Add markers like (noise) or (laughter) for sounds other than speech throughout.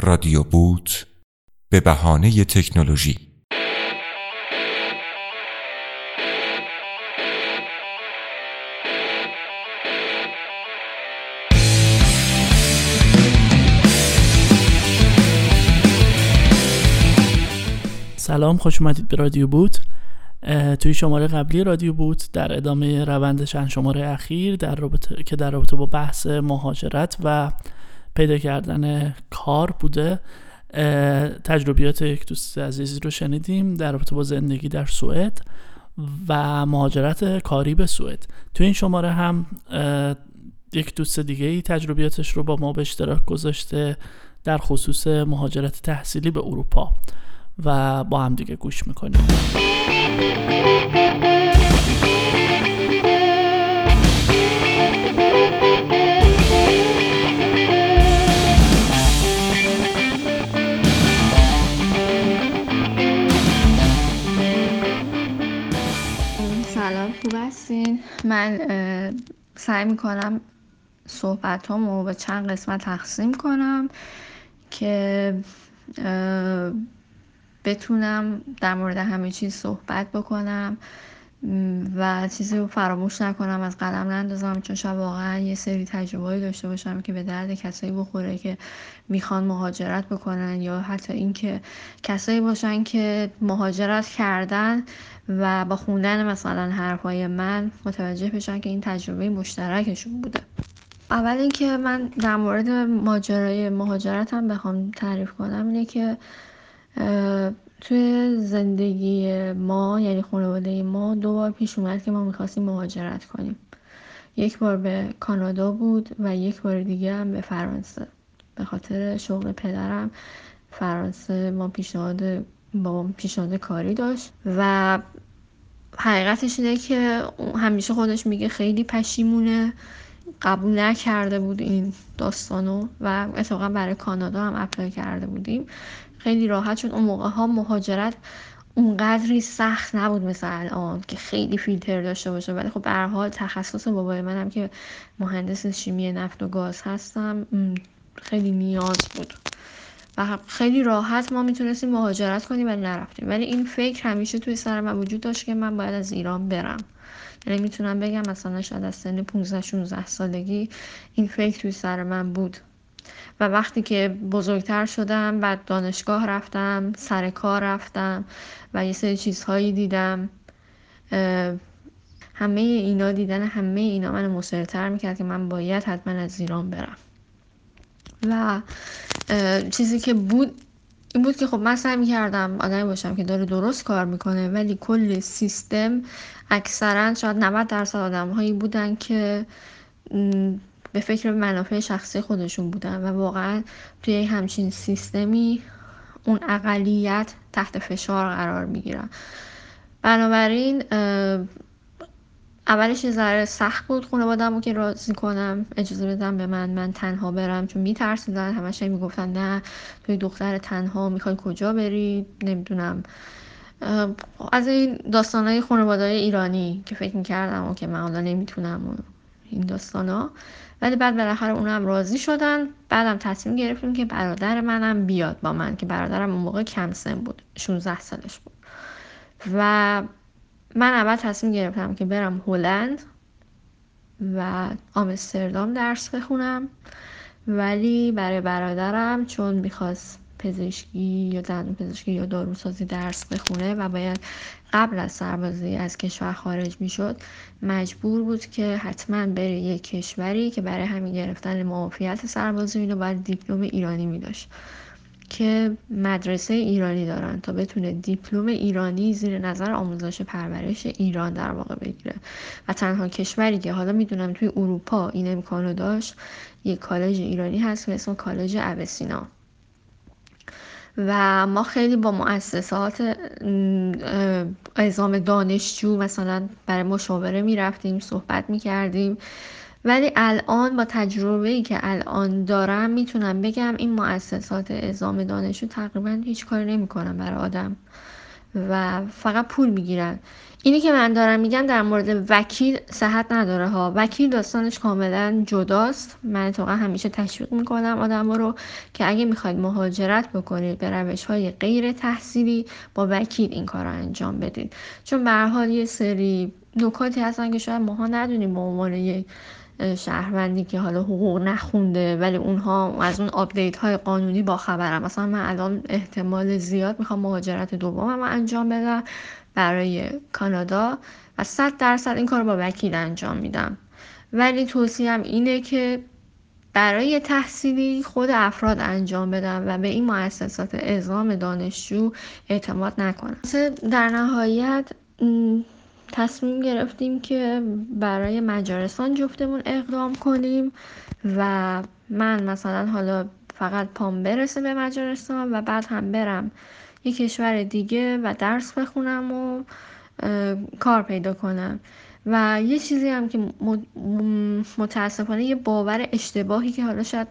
رادیو بوت به بهانه تکنولوژی. سلام خوش اومدید به رادیو بوت. توی شماره قبلی رادیو بوت در ادامه روند چند شماره اخیر در رابطه که در رابطه با بحث مهاجرت و پیدا کردن کار بوده تجربیات یک دوست عزیزی رو شنیدیم در رابطه با زندگی در سوئد و مهاجرت کاری به سوئد. تو این شماره هم یک دوست دیگه ای تجربیاتش رو با ما به اشتراک گذاشته در خصوص مهاجرت تحصیلی به اروپا و با هم دیگه گوش می‌کنیم. خوب هستین؟ من سعی می‌کنم صحبت رو به چند قسمت تقسیم کنم که بتونم در مورد همه چیز صحبت بکنم. و چیزی رو فراموش نکنم از قلم نندازم چون شاید واقعا یه سری تجربه داشته باشم که به درد کسایی بخوره که می‌خوان مهاجرت بکنن یا حتی اینکه کسایی باشن که مهاجرت کردن و با خوندن مثلا حرفای من متوجه بشن که این تجربه مشترکشون بوده. اول اینکه من در مورد ماجرای مهاجرتم بخوام تعریف کنم اینه که توی زندگی ما یعنی خانواده ما دو بار پیش اومد که ما می‌خواستیم مهاجرت کنیم. یک بار به کانادا بود و یک بار دیگه هم به فرانسه. به خاطر شغل پدرم فرانسه ما پیشنهاد با پیشنهاد کاری داشت و حقیقتش اینه که همیشه خودش میگه خیلی پشیمونه قبول نکرده بود این داستانو و اتفاقا برای کانادا هم اپلای کرده بودیم. خیلی راحت شد. اون موقع ها مهاجرت اونقدری سخت نبود مثل الان که خیلی فیلتر داشته باشه. ولی خب به حال تخصص بابای منم که مهندس شیمی نفت و گاز هستم خیلی نیاز بود. و خیلی راحت ما می‌تونستیم مهاجرت کنیم ولی نرفتیم. ولی این فکر همیشه توی سر من وجود داشت که من باید از ایران برم. یعنی می‌تونم بگم مثلا شاید از سن 15 16 سالگی این فکر توی سر من بود. و وقتی که بزرگتر شدم بعد دانشگاه رفتم سر کار رفتم و یه سری چیزهایی دیدم. همه اینا دیدن همه اینا من مصرتر می‌کرد که من باید حتما از ایران برم. و چیزی که بود این بود که خب من سعی می‌کردم آدمی باشم که داره درست کار می‌کنه ولی کل سیستم اکثرا شاید 90 درصد آدم هایی بودن که به فکر منافع شخصی خودشون بودن و واقعا توی همچین سیستمی اون اقلیت تحت فشار قرار می‌گیرن. بنابراین اولش یه ذره سخت بود خانوادم که راضی کنم اجازه بدم به من من تنها برم چون میترسیدن همش می‌گفتن نه توی دختر تنها می‌خوای کجا بری؟ نمی‌دونم. از این داستانهای خانواده ایرانی که فکر می‌کردم که من حالا نمی‌تونم این داستان ها ولی بعد بالاخره اونم راضی شدن. بعدم تصمیم گرفتیم که برادر منم بیاد با من که برادرم اون موقع کم سن بود 16 سالش بود. و من اول تصمیم گرفتم که برم هلند و آمستردام درس بخونم. ولی برای برادرم چون می‌خواست پزشکی یا دندون پزشکی یا داروسازی درس بخونه و باید قبل از سربازی از کشور خارج می‌شد مجبور بود که حتما بره یک کشوری که برای همین گرفتن معافیت سربازی اینو باید دیپلم ایرانی میداشت که مدرسه ایرانی دارن تا بتونه دیپلم ایرانی زیر نظر آموزش پرورش ایران در واقع بگیره. و تنها کشوری که حالا می‌دونم توی اروپا این امکانو داشت یک کالج ایرانی هست به اسم کالج اوسینا. و ما خیلی با مؤسسات اعزام دانشجو مثلا برای مشاوره می‌رفتیم صحبت می‌کردیم. ولی الان با تجربه ای که الان دارم می‌تونم بگم این مؤسسات اعزام دانشجو تقریبا هیچ کاری نمی‌کنن برای آدم. و فقط پول می‌گیرن. اینی که من دارم میگم در مورد وکیل صحت نداره ها. وکیل داستانش کاملا جداست. من اتفاقا همیشه تشویق می‌کنم آدم رو که اگه می‌خواید مهاجرت بکنید به روش های غیر تحصیلی با وکیل این کار رو انجام بدید. چون به حال یه سری نکاتی هستن که شاید ماها ندونیم به عنوان یک شهروندی که حالا حقوق نخونده ولی اونها از اون update های قانونی با خبرن. مثلا من الان احتمال زیاد می‌خوام مهاجرت دومم انجام بدم برای کانادا و صد درصد این کار با وکیل انجام میدم. ولی توصیم اینه که برای تحصیلی خود افراد انجام بدم و به این مؤسسات اعزام دانشجو اعتماد نکنم. در نهایت تصمیم گرفتیم که برای مجارستان جفتمون اقدام کنیم و من مثلا حالا فقط پام برسه به مجارستان و بعد هم برم یه کشور دیگه و درس بخونم و کار پیدا کنم. و یه چیزی هم که متاسفانه یه باور اشتباهی که حالا شاید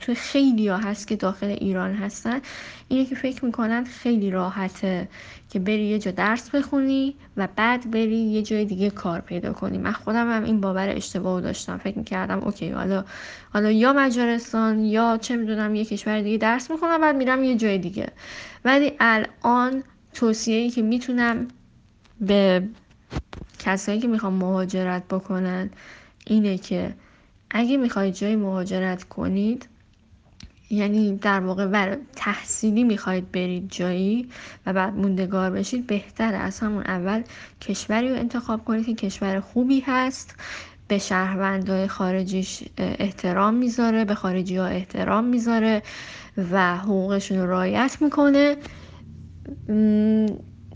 تو خیلی ها هست که داخل ایران هستن اینه که فکر می‌کنن خیلی راحته که بری یه جا درس بخونی و بعد بری یه جای دیگه کار پیدا کنی. من خودم هم این باور اشتباه داشتم. فکر می‌کردم اوکی حالا حالا یا مجارستان یا چه می‌دونم یه کشور دیگه درس می‌خونم بعد میرم یه جای دیگه. ولی الان توصیه ای که می‌تونم به کسایی که می‌خوان مهاجرت بکنن اینه که اگه می‌خواید جای مهاجرت کنید یعنی در واقع بر تحصیلی می‌خواید برید جایی و بعد موندگار بشید بهتره از همون اول کشوری رو انتخاب کنید که کشور خوبی هست به شهروندهای خارجیش احترام می‌ذاره به خارجی ها احترام می‌ذاره و حقوقشون رو رعایت می‌کنه.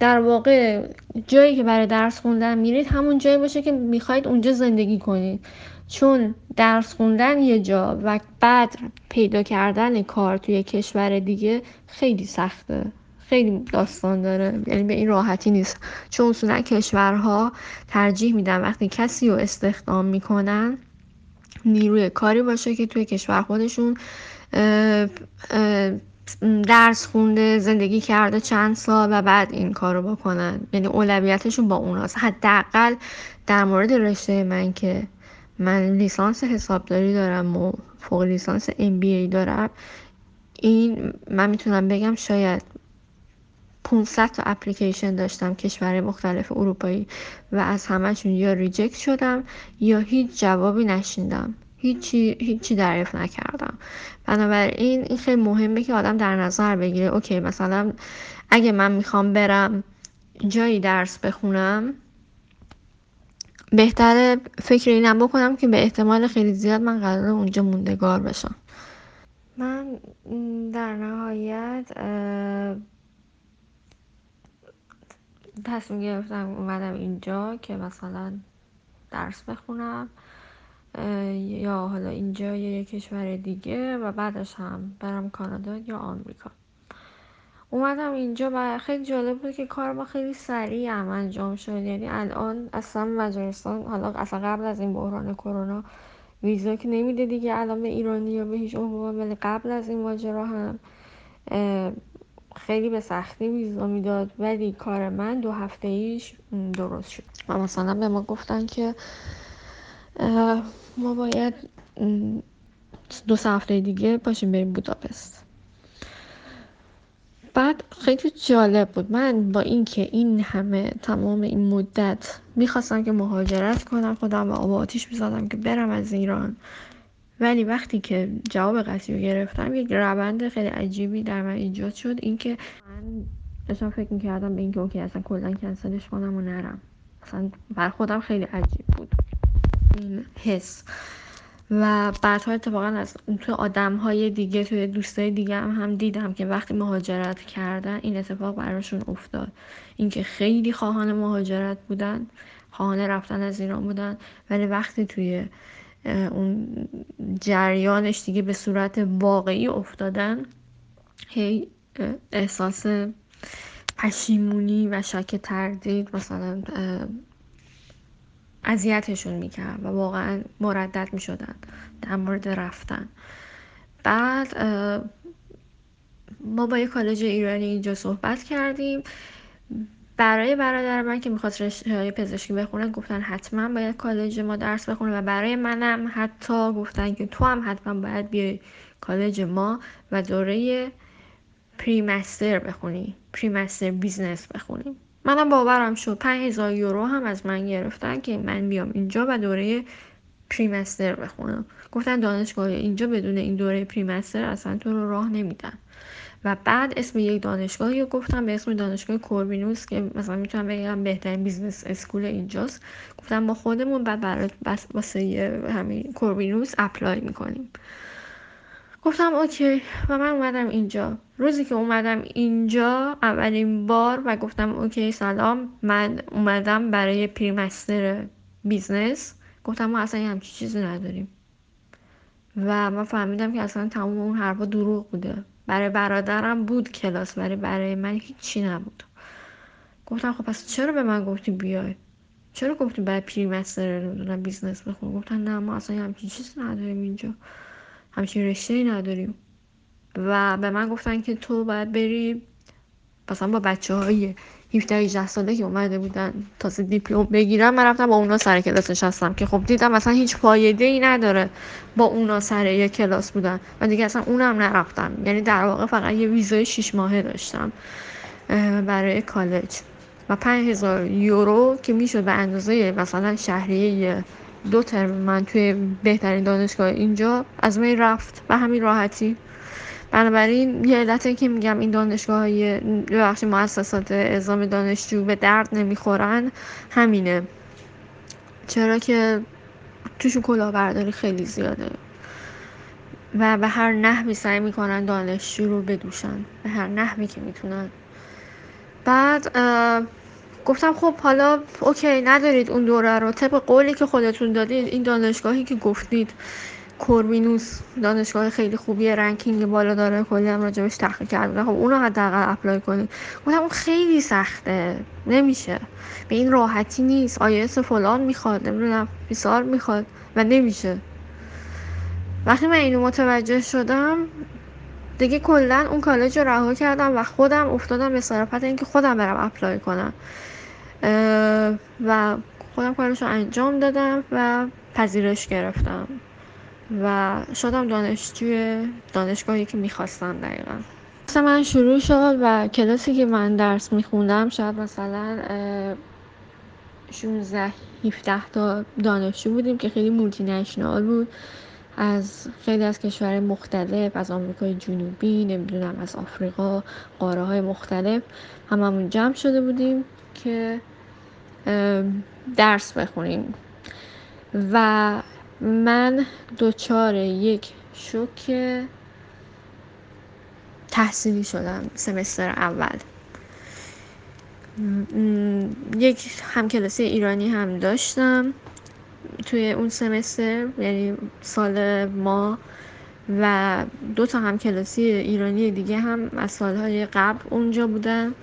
در واقع جایی که برای درس خوندن میرید همون جایی باشه که می‌خواید اونجا زندگی کنید. چون درس خوندن یه جا و بعد پیدا کردن کار توی کشور دیگه خیلی سخته. خیلی داستان داره. یعنی به این راحتی نیست. چون اصولا کشورها ترجیح میدن وقتی کسی رو استخدام می‌کنن نیروی کاری باشه که توی کشور خودشون درس خونده زندگی کرده چند سال و بعد این کارو بکنن. یعنی اولویتشون با اوناست. حداقل در مورد رشته من که من لیسانس حسابداری دارم و فوق لیسانس MBA دارم این من می‌تونم بگم شاید 500 تا اپلیکیشن داشتم کشور مختلف اروپایی و از همهشون یا reject شدم یا هیچ جوابی نشنیدم. هیچی هیچی دریافت نکردم. بنابراین این خیلی مهمه که آدم در نظر بگیره okay مثلا اگه من می‌خوام برم جایی درس بخونم بهتره فکر اینم بکنم که به احتمال خیلی زیاد من قرار اونجا موندگار بشم. من در نهایت تصمیم گرفتم اومدم اینجا که مثلا درس بخونم. یا حالا اینجا یا یه کشور دیگه و بعدش هم برم کانادا یا آمریکا. اومدم اینجا و خیلی جالب بود که کار ما خیلی سریع هم انجام شد. یعنی الان اصلا مجارستان حالا اصلا قبل از این بحران کرونا ویزا که نمیده دیگه الان به ایرانی یا به هیچ عنوان ولی قبل از این ماجرا هم خیلی به سختی ویزا می‌داد. ولی کار من دو هفته ایش درست شد. و مثلا به ما گفتن که ما باید دو هفته دیگه باشیم بریم بوداپست. بعد خیلی جالب بود. من با اینکه این همه تمام این مدت می‌خواستم که مهاجرت کنم خودم و آب آتیش می‌زدم که برم از ایران. ولی وقتی که جواب قصی رو گرفتم یک روند خیلی عجیبی در من ایجاد شد. اینکه من داشتم فکر می‌کردم به اینکه اوکی اصلا کلا کنسلش کنم و نرم. اصلا بر خودم خیلی عجیب بود. این حس. و بعدها اتفاقا از تو آدم های دیگه توی دوستای دیگه هم, هم دیدم که وقتی مهاجرت کردن این اتفاق براشون افتاد. اینکه خیلی خواهان مهاجرت بودن خواهان رفتن از ایران بودن ولی وقتی توی اون جریانش دیگه به صورت واقعی افتادن هی احساس پشیمونی و شک تردید مثلا اذیتشون می‌کرد و واقعا مردد می‌شدن در مورد رفتن. بعد ما با یه کالج ایرانی اینجا صحبت کردیم. برای برادر من که می‌خواست رشته پزشکی بخونه گفتن حتما باید کالج ما درس بخونه و برای منم حتی گفتن که تو هم حتما باید بیای کالج ما و دوره pre-master بخونی pre-master business بخونی. منم باورم شد. 5000 یورو هم از من گرفتن که من بیام اینجا و دوره pre-master بخونم. گفتن دانشگاه اینجا بدون این دوره pre-master اصلا تو رو راه نمیدن. و بعد اسم یک دانشگاهی رو گفتم به اسم دانشگاه کوروینوس که مثلا می‌تونم بگم بهترین business school اینجاست. گفتن ما خودمون بعد برای بس واسه همین کوروینوس apply می‌کنیم. گفتم okay و من اومدم اینجا. روزی که اومدم اینجا اولین بار و گفتم okay سلام من اومدم برای pre-master business. گفتن ما اصلا همچی چیزی نداریم. و من فهمیدم که اصلا تمام اون حرفا دروغ بوده. برای برادرم بود کلاس ولی برای من هیچی نبود. گفتم خب پس چرا به من گفتی بیای؟ چرا گفتی برای نمی‌دونم business بخون؟ گفتن نه ما اصلا همچین چیزی نداریم اینجا. همچین رشته ای نداریم. و به من گفتن که تو باید بری مثلا با بچه های 17 18 ساله که اومده بودن تازه دیپلم بگیرم من رفتم با اونا سر کلاس نشستم که خب دیدم مثلا هیچ فایده ای نداره با اونا سر یه کلاس بودن. و دیگه اصلا اونم نرفتم. یعنی در واقع فقط یه ویزای 6 ماهه داشتم برای کالج. و 5000 یورو که می‌شد به اندازه مثلا شهریه دو ترم من توی بهترین دانشگاه اینجا از من رفت و همین راحتی. بنابراین یه علت که میگم این دانشگاه های ببخشید مؤسسات اعزام دانشجو به درد نمی‌خورن همینه. چرا که توشون کلاهبرداری خیلی زیاده و به هر نحوی سعی می‌کنن دانشجو رو بدوشن به هر نحوی که می‌تونن. بعد گفتم خب حالا okay ندارید اون دوره رو. طبق قولی که خودتون دادید این دانشگاهی که گفتید کوروینوس دانشگاه خیلی خوبیه ranking بالا داره کلی هم راجبش تحقیق کردم خب اونو حداقل apply کنید. گفتن اون خیلی سخته. نمیشه. به این راحتی نیست. آیس فلان می‌خواد نمی‌دونم بیسار می‌خواد و نمیشه. وقتی من اینو متوجه شدم دیگه کلا اون کالج رو رها کردم و خودم افتادم به صرافت اینکه خودم برم apply کنم. و خودم کارش رو انجام دادم و پذیرش گرفتم. و شدم دانشجوی دانشگاهی که می‌خواستم دقیقا. من شروع شد و کلاسی که من درس میخوندم شاید مثلا 16 17 تا دانشجو بودیم که خیلی مولتی نشنال بود. از خیلی از کشورهای مختلف از آمریکای جنوبی نمی‌دونم از آفریقا قاره های مختلف هممون جمع شده بودیم که درس بخونیم. و من دچار یک شوک تحصیلی شدم سمستر اول. یک همکلاسی ایرانی هم داشتم توی اون سمستر یعنی سال ما. و دو تا همکلاسی ایرانی دیگه هم از سالهای قبل اونجا بودن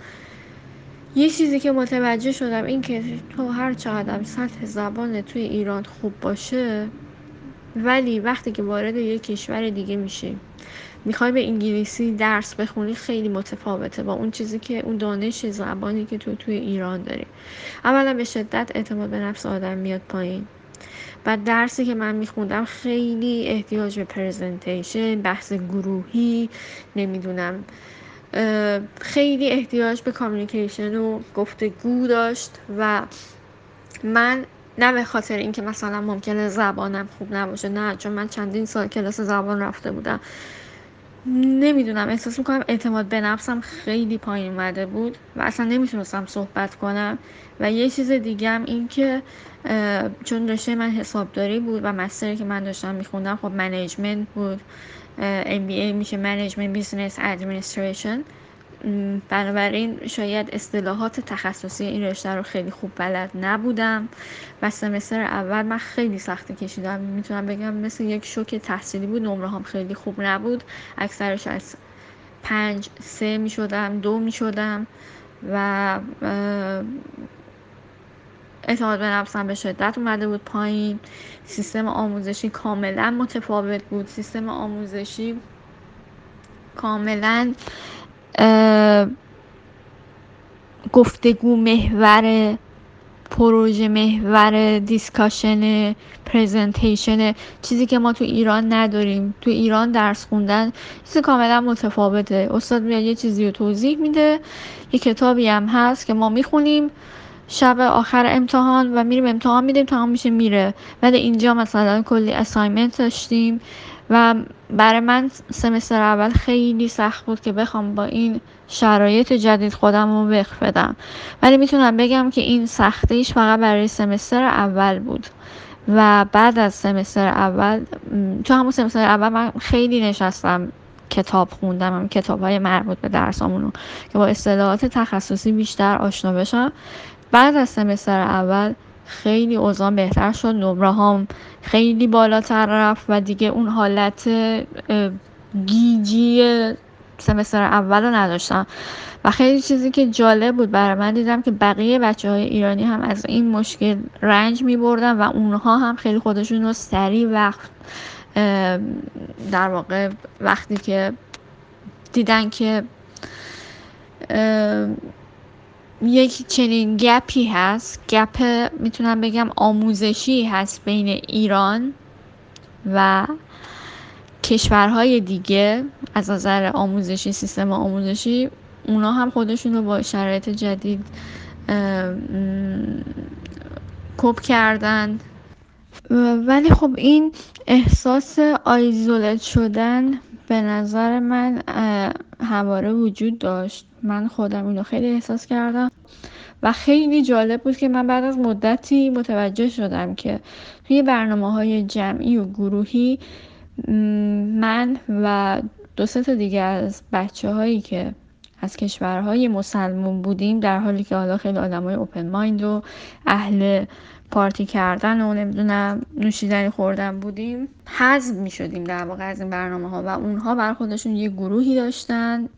یه چیزی که متوجه شدم این که تو هر چقدر سطح زبان توی ایران خوب باشه ولی وقتی که وارد یک کشور دیگه میشی می‌خوای به انگلیسی درس بخونی خیلی متفاوته با اون چیزی که اون دانش زبانی که تو توی ایران داری. اولا به شدت اعتماد به نفس آدم میاد پایین. و درسی که من میخوندم خیلی احتیاج به پرزنتیشن بحث گروهی نمی‌دونم خیلی احتیاج به کامیونیکیشن و گفتگو داشت و من نه به خاطر اینکه مثلا ممکنه زبانم خوب نباشه نه چون من چندین سال کلاس زبان رفته بودم. نمی‌دونم احساس می‌کنم اعتماد به نفسم خیلی پایین اومده بود و اصلا نمی‌تونستم صحبت کنم. و یه چیز دیگه هم این که چون رشته من حسابداری بود و master ی که من داشتم میخوندم خب management بود. MBA میشه management business administration بنابراین شاید اصطلاحات تخصصی این رشته رو خیلی خوب بلد نبودم و semester اول من خیلی سختی کشیدم. می‌تونم بگم مثل یک شوک تحصیلی بود نمره هم خیلی خوب نبود. اکثرش از پنج سه می شدم دو می شدم و اعتماد به نفسم به شدت اومده بود پایین. سیستم آموزشی کاملا متفاوت بود. سیستم آموزشی کاملا گفتگو محور پروژه محور discussion presentation چیزی که ما تو ایران نداریم. تو ایران درس خوندن چیز کاملا متفاوته. استاد میاد یه چیزی رو توضیح میده. یه کتابی هم هست که ما می‌خونیم. شب آخر امتحان و میریم امتحان میدیم تمام میشه میره. ولی اینجا مثلا کلی اسایمنت داشتیم. و برای من سمستر اول خیلی سخت بود که بخوام با این شرایط جدید خودم رو وقف بدم. ولی می‌تونم بگم که این سختیش فقط برای سمستر اول بود. و بعد از سمستر اول تو همون سمستر اول من خیلی نشستم کتاب خوندم هم کتاب های مربوط به درسامونو که با اصطلاحات تخصصی بیشتر آشنا بشم. بعد از سمستر اول خیلی اوضاع بهتر شد. نمره هم خیلی بالاتر رفت و دیگه اون حالت گیجی سمستر اول رو نداشتم و خیلی چیزی که جالب بود برای من دیدم که بقیه بچه های ایرانی هم از این مشکل رنج می بردن و اونها هم خیلی خودشون رو سریع وقت در واقع وقتی که دیدن که یک چنین گپی هست. گپ می‌تونم بگم آموزشی هست بین ایران و کشورهای دیگه. از نظر آموزشی سیستم آموزشی اونا هم خودشون رو با شرایط جدید کپ کردن. ولی خب این احساس آیزولت شدن به نظر من همواره وجود داشت. من خودم اینو خیلی احساس کردم و خیلی جالب بود که من بعد از مدتی متوجه شدم که توی برنامه های جمعی و گروهی من و دو تا دیگه از بچه هایی که از کشورهای مسلمون بودیم در حالی که حالا خیلی آدم های اوپن مایند و اهل پارتی کردن و نمی‌دونم نوشیدنی خوردن بودیم. حذف می شدیم در واقع از این برنامه ها و اونها بر خودشون یه گروهی داشتن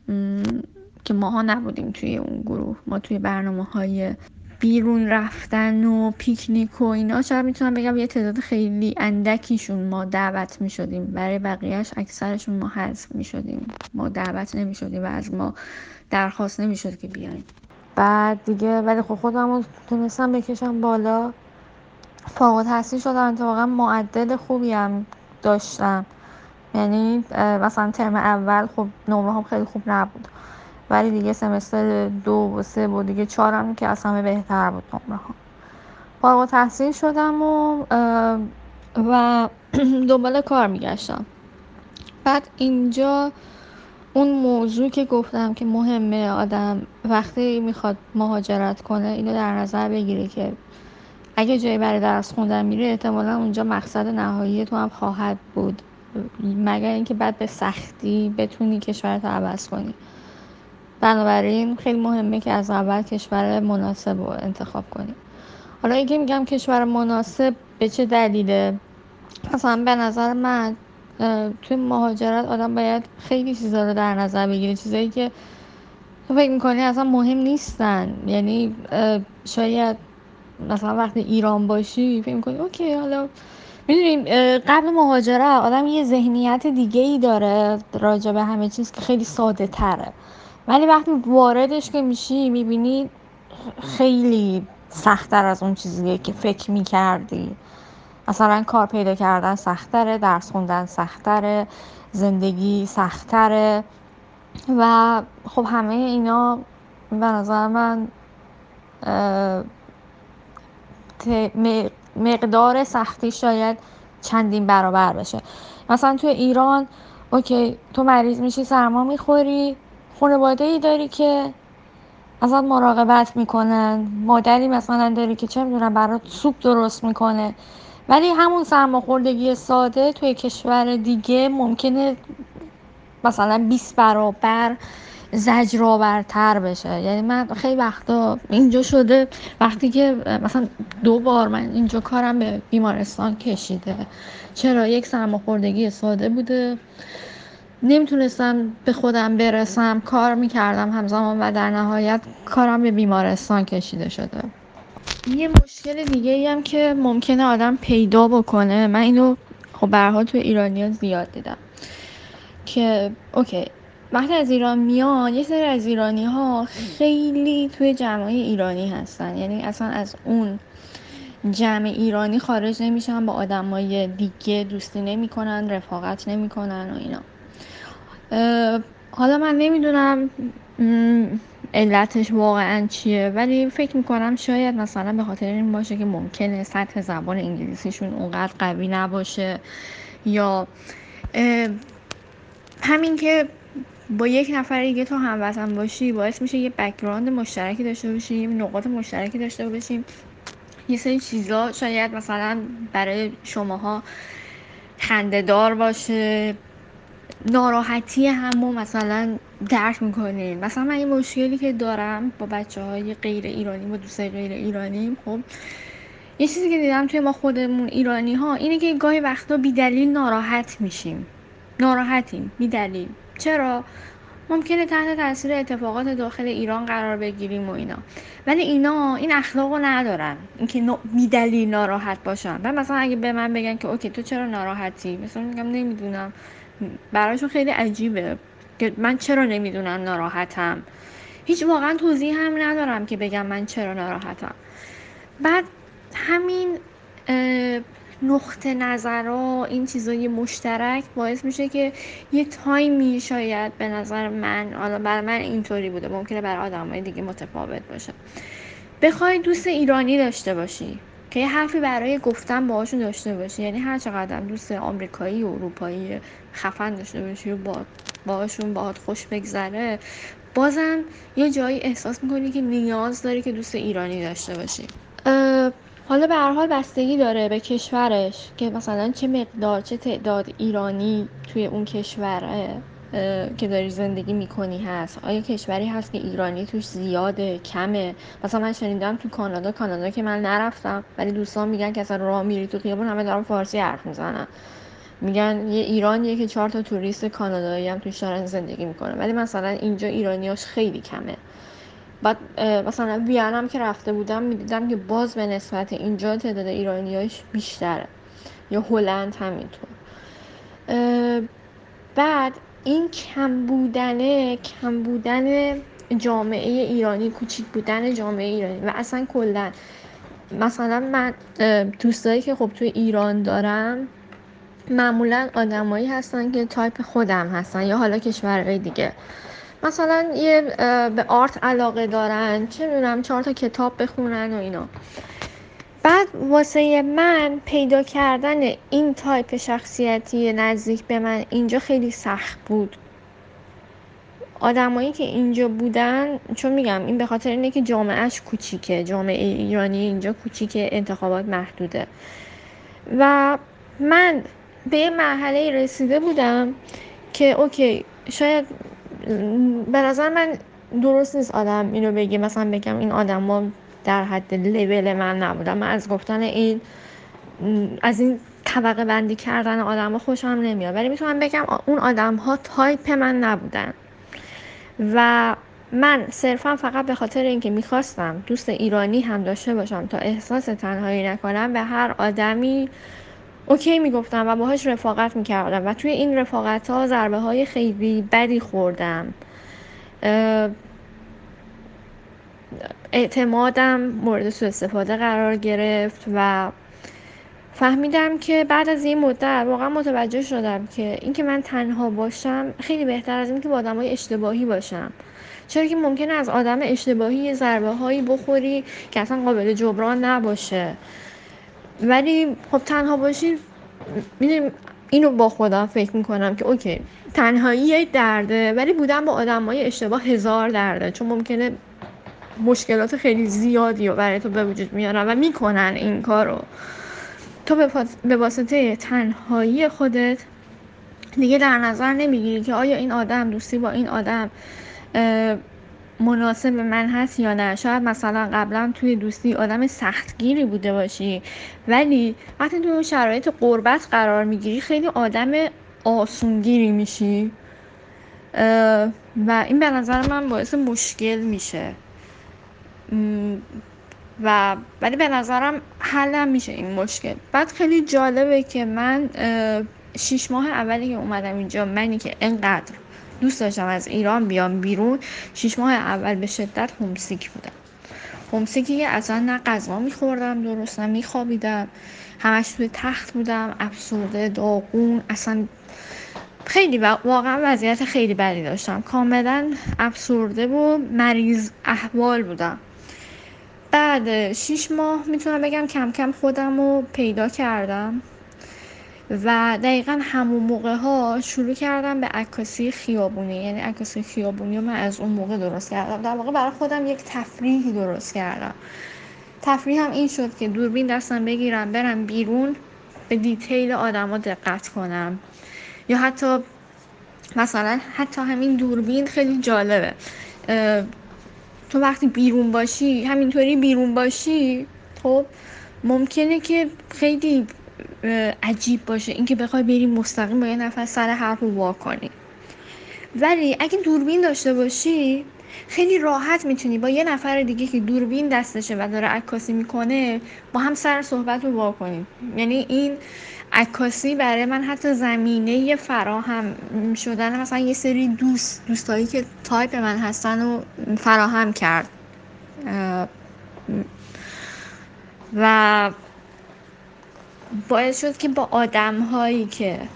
که ماها نبودیم توی اون گروه. ما توی برنامه های بیرون رفتن و پیکنیک و اینا. شاید می‌تونم بگم یه تعداد خیلی اندکیشون ما دعوت می‌شدیم. برای بقیهش اکثرشون ما حذف می‌شدیم. ما دعوت نمی‌شدیم و از ما درخواست نمی‌شد که بیایم. بعد دیگه ولی خب خودم رو تونستم بکشم بالا. فوق تحصیل شدم اتفاقا معدل خوبی هم داشتم. یعنی مثلا ترم اول خب نمره هم خیلی خوب نبود. ولی دیگه سمستر دو و سه و دیگه چهارم که اصلا بهتر بود نمره ها فارغ تحصیل شدم و و (clears throat) دنبال کار میگشتم. بعد اینجا اون موضوع که گفتم که مهمه آدم وقتی می‌خواد مهاجرت کنه اینو در نظر بگیره که اگه جایی برای درس خوندن میره احتمالا اونجا مقصد نهایی تو هم خواهد بود. مگر اینکه بعد به سختی بتونی کشورت عوض کنی. بنابراین خیلی مهمه که از اول کشور مناسب رو انتخاب کنی. حالا اینکه میگم کشور مناسب به چه دلیله؟ مثلا به نظر من توی مهاجرت آدم باید خیلی چیزا رو در نظر بگیره. چیزایی که تو فکر می‌کنی اصلا مهم نیستن. یعنی شاید مثلا وقتی ایران باشی فکر می‌کنی اوکی حالا می‌دونیم قبل مهاجرت آدم یه ذهنیت دیگه ای داره راجع به همه چیز که خیلی ساده تره. ولی وقتی واردش که میشی می‌بینی خیلی سختتر از اون چیزیه که فکر می‌کردی. مثلا کار پیدا کردن سختره درس خوندن سختره زندگی سختره و خب همه اینا به نظر من مقدار سختی شاید چندین برابر بشه. مثلا تو ایران اوکی تو مریض میشی سرما می‌خوری خانواده ای داری که ازت مراقبت می‌کنن مادری مثلا داری که چه می‌دونم برات سوپ درست می‌کنه. ولی همون سرماخوردگی ساده توی کشور دیگه ممکنه مثلا 20 برابر زجرآورتر بشه. یعنی من خیلی وقتا اینجا شده وقتی که مثلا دو بار من اینجا کارم به بیمارستان کشیده. چرا؟ یک سرماخوردگی ساده بوده. نمی‌تونستم به خودم برسم. کار می‌کردم همزمان و در نهایت کارم به بیمارستان کشیده شده. یه مشکل دیگه ای هم که ممکنه آدم پیدا بکنه. من اینو خب برها تو ایرانیا زیاد دیدم. که اوکی وقتی از ایران میان یه سری از ایرانی ها خیلی توی جمعه ایرانی هستن. یعنی اصلا از اون جمع ایرانی خارج نمیشن با آدمای دیگه دوستی نمی‌کنن رفاقت نمی‌کنن و اینا. حالا من نمی‌دونم علتش واقعا چیه ولی فکر می‌کنم شاید مثلا به خاطر این باشه که ممکنه سطح زبان انگلیسیشون اونقدر قوی نباشه یا همین که با یک نفر دیگه تو هموطن باشی باعث میشه یه بکگراند مشترکی داشته باشیم نقاط مشترکی داشته باشیم. یه سری چیزا شاید مثلا برای شماها خندهدار باشه ناراحتی همو مثلا درک می‌کنین. مثلا من این مشکلی که دارم با بچه های غیر ایرانی با دوستای غیر ایرانی خب یه چیزی که دیدم توی ما خودمون ایرانی ها اینه که گاهی وقتا بیدلیل ناراحت میشیم. ناراحتیم بیدلیل چرا؟ ممکنه تحت تاثیر اتفاقات داخل ایران قرار بگیریم و اینا. ولی اینا این اخلاقو ندارن. اینکه بیدلیل ناراحت باشن. و مثلا اگه به من بگن که اوکی تو چرا ناراحتی؟ مثلا میگم نمی‌دونم. براشون خیلی عجیبه که من چرا نمی‌دونم ناراحتم. هیچ واقعا توضیح هم ندارم که بگم من چرا ناراحتم. بعد همین نقطه نظرها این چیزای مشترک باعث میشه که یه تایمی شاید به نظر من حالا برای من اینطوری بوده ممکنه برای آدمای دیگه متفاوت باشه. بخوای دوست ایرانی داشته باشی که یه حرفی برای گفتن باهاشون داشته باشی یعنی هر چقدر دوست آمریکایی و اروپایی خفن داشته باشی و با باهاشون باهات خوش بگذره بازم یه جایی احساس می‌کنی که نیاز داری که دوست ایرانی داشته باشی. حالا به هر حال بستگی داره به کشورش که مثلا چه مقدار چه تعداد ایرانی توی اون کشوره که داری زندگی می‌کنی هست. آیا کشوری هست که ایرانی توش زیاده کمه؟ مثلا من شنیدم تو کانادا کانادا که من نرفتم ولی دوستان میگن که اصلا راه میری تو خیابون همه دارن فارسی حرف می‌زنن. میگن یه ایرانیه که چهار تا توریست کانادایی هم توش دارن زندگی می‌کنن. ولی مثلا اینجا ایرانیاش خیلی کمه. بعد مثلا وین هم که رفته بودم می‌دیدم که باز به نسبت اینجا تعداد ایرانیاش بیشتره یا هلند همینطور. بعد این کم بودنه کم بودن جامعه ایرانی کوچیک بودن جامعه ایرانی و اصلا کلا. مثلا من دوستایی که خب توی ایران دارم معمولا آدمایی هستن که تایپ خودم هستن یا حالا کشورهای دیگه. مثلا یه به art علاقه دارن چه می‌دونم چهار تا کتاب بخونن و اینا. بعد واسه من پیدا کردن این تایپ شخصیتی نزدیک به من اینجا خیلی سخت بود. آدمایی که اینجا بودن چون میگم این به خاطر اینه که جامعهش کوچیکه. جامعه ایرانی اینجا کوچیکه انتخابات محدوده. و من به مرحله رسیده بودم که okay شاید به نظر من درست نیست آدم اینو بگه. مثلا بگم این آدما در حد لول من نبودم. من از گفتن این از این طبقه بندی کردن آدم ها خوشم نمیاد. ولی می‌تونم بگم اون آدم ها تایپ من نبودن. و من صرفا فقط به خاطر اینکه می‌خواستم دوست ایرانی هم داشته باشم تا احساس تنهایی نکنم به هر آدمی اوکی می‌گفتم و باهاش رفاقت می‌کردم و توی این رفاقت ها ضربه های خیلی بدی خوردم. اعتمادم مورد سوء استفاده قرار گرفت و فهمیدم که بعد از این مدت واقعا متوجه شدم که اینکه من تنها باشم خیلی بهتر از اینکه با آدم های اشتباهی باشم. چرا که ممکنه از آدم اشتباهی یه ضربه هایی بخوری که اصلا قابل جبران نباشه. ولی خب تنها باشی می‌دونیم اینو با خودم فکر می‌کنم که اوکی تنهایی یه درده ولی بودن با آدم های اشتباه هزار درده چون ممکنه مشکلات خیلی زیادی رو برای تو به وجود میارن و می‌کنن این کارو. تو به واسطه تنهایی خودت دیگه در نظر نمی‌گیری که آیا این آدم دوستی با این آدم مناسب من هست یا نه؟ شاید مثلا قبلا توی دوستی آدم سختگیری بوده باشی ولی وقتی توی شرایط قربت قرار می‌گیری خیلی آدم آسونگیری میشی. و این به نظر من باعث مشکل میشه. و ولی به نظرم حلم میشه این مشکل. بعد خیلی جالبه که من شیش ماه اولی که اومدم اینجا منی که انقدر دوست داشتم از ایران بیام بیرون شیش ماه اول به شدت همسیک بودم. همسیکی که اصلا نه غذا میخوردم درست نه میخوابیدم. همش توی تخت بودم افسرده داغون اصلا خیلی واقعا وضعیت خیلی بدی داشتم. کاملا افسرده و مریض احوال بودم. بعد شیش ماه می‌تونم بگم کم کم خودم رو پیدا کردم. و دقیقا همون موقع ها شروع کردم به عکاسی خیابونی. یعنی عکاسی خیابونی رو من از اون موقع درست کردم. در واقع برای خودم یک تفریحی درست کردم. تفریح هم این شد که دوربین دستم بگیرم برم بیرون به دیتیل آدما دقت کنم. یا حتی مثلا حتی همین دوربین خیلی جالبه. تو وقتی بیرون باشی همینطوری بیرون باشی خب ممکنه که خیلی عجیب باشه. اینکه بخوای بری مستقیم با یه نفر سر حرف رو وا کنی. ولی اگه دوربین داشته باشی خیلی راحت می‌تونی با یه نفر دیگه که دوربین دستشه و داره عکاسی می‌کنه با هم سر صحبت رو وا کنیم. یعنی این عکاسی برای من حتی زمینه فراهم شدن مثلا یه سری دوست دوستایی که تایپ من هستن رو فراهم کرد. و باعث شد که با آدم هایی که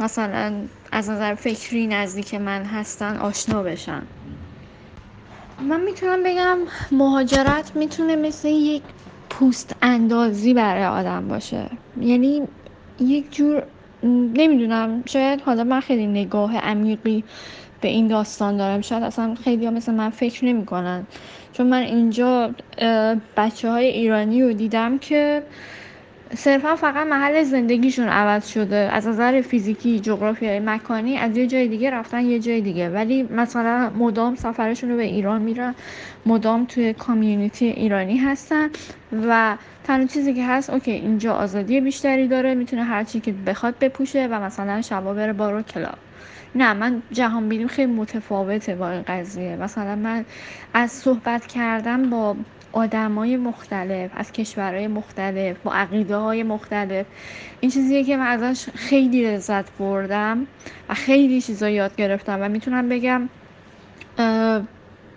مثلا از نظر فکری نزدیک من هستن آشنا بشن. من می‌تونم بگم مهاجرت می‌تونه مثل یک پوست اندازی برای آدم باشه. یعنی یک جور نمی‌دونم شاید حالا من خیلی نگاه عمیقی به این داستان دارم. شاید اصلا خیلی ها مثل من فکر نمی‌کنن. چون من اینجا بچه های ایرانی رو دیدم که صرفا فقط محل زندگیشون عوض شده. از نظر فیزیکی جغرافیایی مکانی از یه جای دیگه رفتن یه جای دیگه. ولی مثلا مدام سفرشون رو به ایران میرن مدام توی کامیونیتی ایرانی هستن و تنها چیزی که هست اوکی اینجا آزادی بیشتری داره می‌تونه هر چی که بخواد بپوشه و مثلا شبا بره بارو کلاب. نه من جهان بینیم خیلی متفاوته با این قضیه. مثلا من از صحبت کردن با آدمای مختلف از کشورهای مختلف با عقیده های مختلف این چیزیه که من ازش خیلی لذت بردم و خیلی چیزا یاد گرفتم و می‌تونم بگم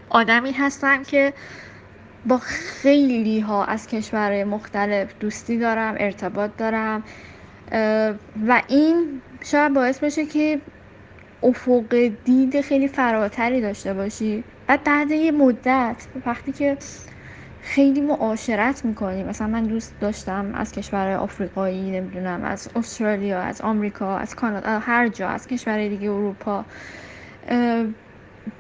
آدمی هستم که با خیلی ها از کشورهای مختلف دوستی دارم ارتباط دارم و این شاید باعث بشه که افق دید خیلی فراتری داشته باشی. و بعد یه مدت وقتی که خیلی معاشرت می‌کنیم مثلا من دوست داشتم از کشور آفریقایی نمی‌دونم از استرالیا از آمریکا از کانادا هر جا از کشور دیگه اروپا.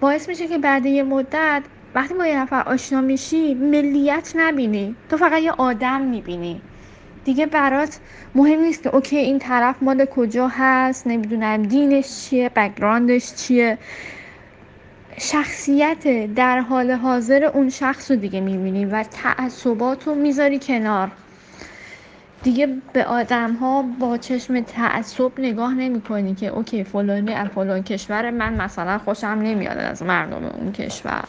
باعث میشه که بعد یه مدت وقتی با یه نفر آشنا میشی ملیت نبینی. تو فقط یه آدم می‌بینی. دیگه برات مهم نیست که okay این طرف مال کجا هست نمی‌دونم دینش چیه background ش چیه. شخصیت در حال حاضر اون شخص رو دیگه می‌بینی و تعصبات رو می‌ذاری کنار. دیگه به آدم ها با چشم تعصب نگاه نمی کنی که okay فلانی از فلان کشور من مثلا خوشم نمیاد از مردم اون کشور.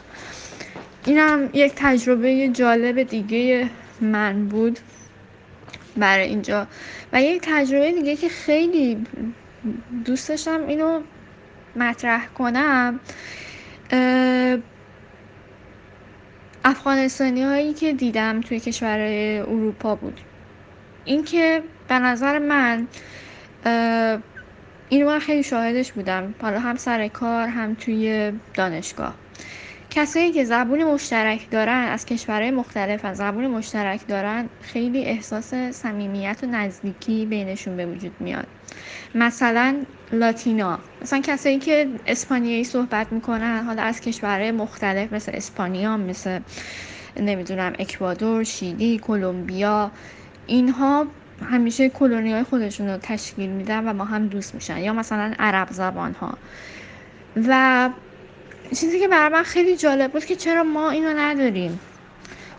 اینم یک تجربه جالب دیگه من بود. برای اینجا. و یک تجربه دیگه که خیلی دوست داشتم اینو مطرح کنم افغانستانی هایی که دیدم توی کشور اروپا بود. اینکه به نظر من اینو من خیلی شاهدش بودم. حالا هم سر کار هم توی دانشگاه. کسایی که زبون مشترک دارن از کشورهای مختلف از زبون مشترک دارن خیلی احساس صمیمیت و نزدیکی بینشون به وجود میاد. مثلا لاتینا. مثلا کسایی که اسپانیایی صحبت می‌کنن حالا از کشورهای مختلف مثل اسپانیا مثل نمی‌دونم اکوادور شیلی کلمبیا اینها همیشه کلونی های خودشون رو تشکیل میدن و ما هم دوست میشن. یا مثلا عرب زبان ها و چیزی که برای من خیلی جالب بود که چرا ما اینو نداریم؟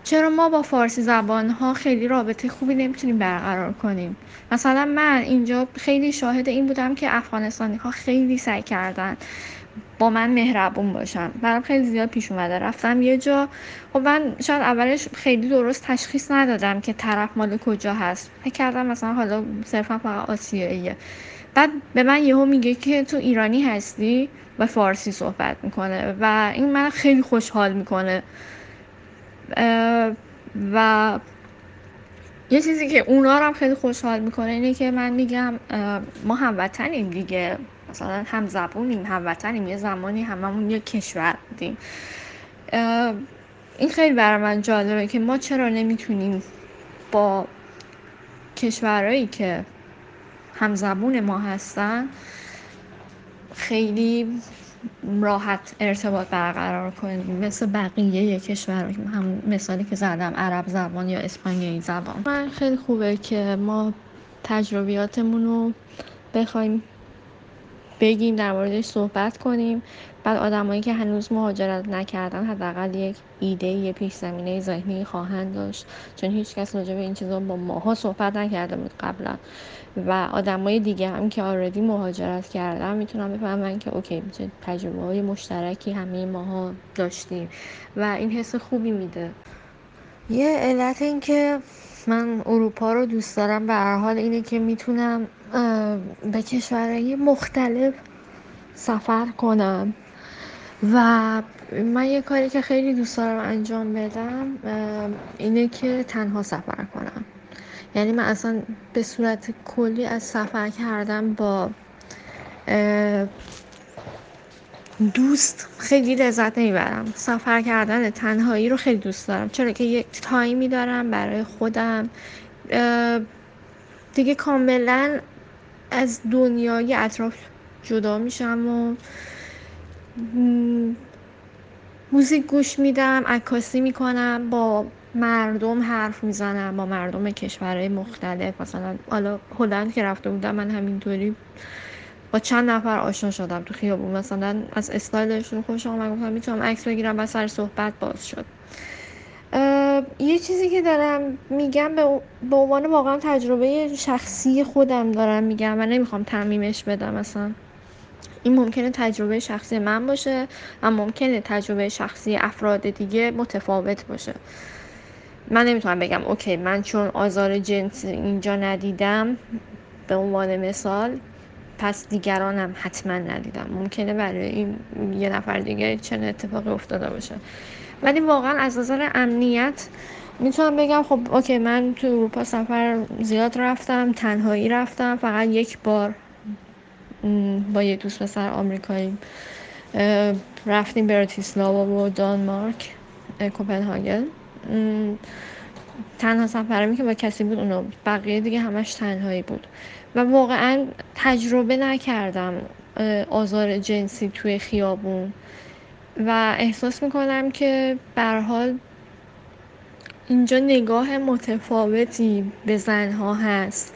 چرا ما با فارسی زبان ها خیلی رابطه خوبی نمی‌تونیم برقرار کنیم؟ مثلا من اینجا خیلی شاهد این بودم که افغانستانی ها خیلی سعی کردن با من مهربون باشن. برام خیلی زیاد پیش اومده. رفتم یه جا. خب من شاید اولش خیلی درست تشخیص ندادم که طرف مال کجا هست. فکر کردم مثلا حالا صرفا فقط آسیاییه. بعد به من یهو میگه که تو ایرانی هستی و فارسی صحبت می‌کنه و این من خیلی خوشحال می‌کنه. و یه چیزی که اونا رو هم خیلی خوشحال می‌کنه اینه که من میگم ما هموطنیم دیگه. مثلا هم زبونیم هموطنیم یه زمانی هممون یه کشور بودیم. این خیلی برای من جالبه که ما چرا نمی‌تونیم با کشورهایی که همزبون ما هستن خیلی راحت ارتباط برقرار کنیم. مثل بقیه کشور هم مثالی که زدم عرب زبان یا اسپانیایی زبان. من خیلی خوبه که ما تجربیاتمون رو بخوایم بگیم در موردش صحبت کنیم. بعد آدمایی که هنوز مهاجرت نکردن حداقل یک ایده یه پیش زمینه ذهنی خواهند داشت. چون هیچ کس راجع به این چیزا با ماها صحبت نکرده بود قبلا. و آدمای دیگه هم که آردی مهاجرت کردن می‌تونن بفهمن که اوکی تجربه های مشترکی همه ماها داشتیم. و این حس خوبی میده. یه علت این که من اروپا رو دوست دارم به هر حال اینه که می‌تونم به کشورهای مختلف سفر کنم. و من یه کاری که خیلی دوست دارم انجام بدم اینه که تنها سفر کنم. یعنی من اصلا به صورت کلی از سفر کردم با دوست خیلی لذت نمی‌برم سفر کردن تنهایی رو خیلی دوست دارم. چرا که یک تایمی دارم برای خودم. دیگه کاملا از دنیای اطراف جدا میشم و موزیک گوش میدم عکاسی می‌کنم با مردم حرف می‌زنم با مردم کشورهای مختلف. مثلا حالا هلند که رفته بودم من همینطوری با چند نفر آشنا شدم تو خیابون. مثلا از استایلشون خوش آمد گفتم می‌تونم عکس بگیرم و سر صحبت باز شد. یه چیزی که دارم میگم به عنوان واقعا تجربه شخصی خودم دارم میگم و نمی‌خوام تعمیمش بدم مثلا این ممکنه تجربه شخصی من باشه و ممکنه تجربه شخصی افراد دیگه متفاوت باشه. من نمی‌تونم بگم اوکی من چون آزار جنس اینجا ندیدم به عنوان مثال پس دیگرانم حتما ندیدم. ممکنه برای این یه نفر دیگه چنین اتفاقی افتاده باشه. ولی واقعا از نظر امنیت می‌تونم بگم خب اوکی من تو اروپا سفر زیاد رفتم تنهایی رفتم فقط یک بار با یه دوست پسر آمریکایی رفتیم براتیسلاوا و دانمارک کوپنهاگن. تنها سفرمی که با کسی بود اونو بقیه دیگه همش تنهایی بود. و واقعا تجربه نکردم آزار جنسی توی خیابون. و احساس می‌کنم که حال اینجا نگاه متفاوتی به زنها هست.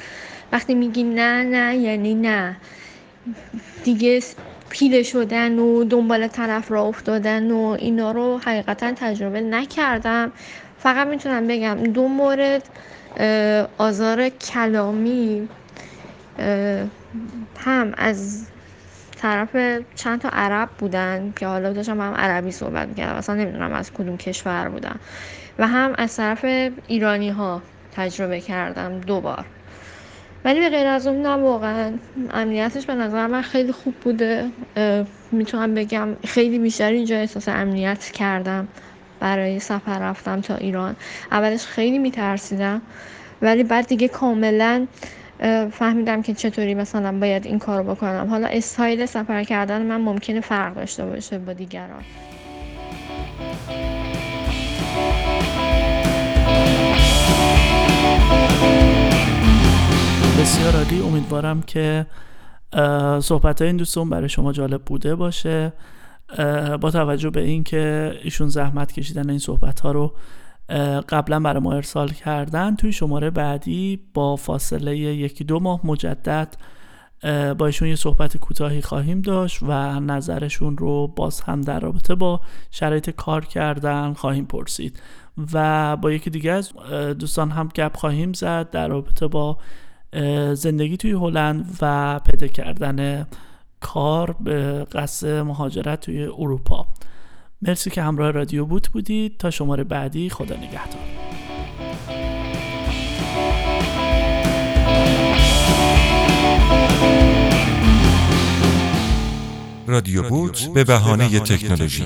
وقتی میگی نه نه یعنی نه. دیگه پیله شدن و دنبال طرف را افتادن و اینا رو حقیقتا تجربه نکردم. فقط می‌تونم بگم دو مورد آزار کلامی هم از طرف چند تا عرب بودن که حالا داشتم هم عربی صحبت می‌کردم. اصلا نمی‌دونم از کدوم کشور بودن. و هم از طرف ایرانی ها تجربه کردم دوبار ولی به غیر از اون نه واقعا امنیتش به نظر من خیلی خوب بوده. می‌تونم بگم خیلی بیشتر اینجا احساس امنیت کردم برای سفر رفتم تا ایران. اولش خیلی میترسیدم ولی بعد دیگه کاملا فهمیدم که چطوری مثلا باید این کار بکنم. حالا استایل سفر کردن من ممکنه فرق داشته باشه با دیگران. بسیار عالی. امیدوارم که صحبت این دوستون برای شما جالب بوده باشه. با توجه به اینکه ایشون زحمت کشیدن این صحبت ها رو قبلا برای ما ارسال کردن. توی شماره بعدی با فاصله یکی دو ماه مجدد با ایشون یه صحبت کوتاهی خواهیم داشت و نظرشون رو باز هم در رابطه با شرایط کار کردن خواهیم پرسید. و با یکی دیگه از دوستان هم گپ خواهیم زد در رابطه با زندگی توی هلند و پیدا کردن کار به قصد مهاجرت توی اروپا. مرسی که همراه رادیو بوت بودید تا شماره بعدی خدا نگهدار. رادیو بوت به بهانه تکنولوژی.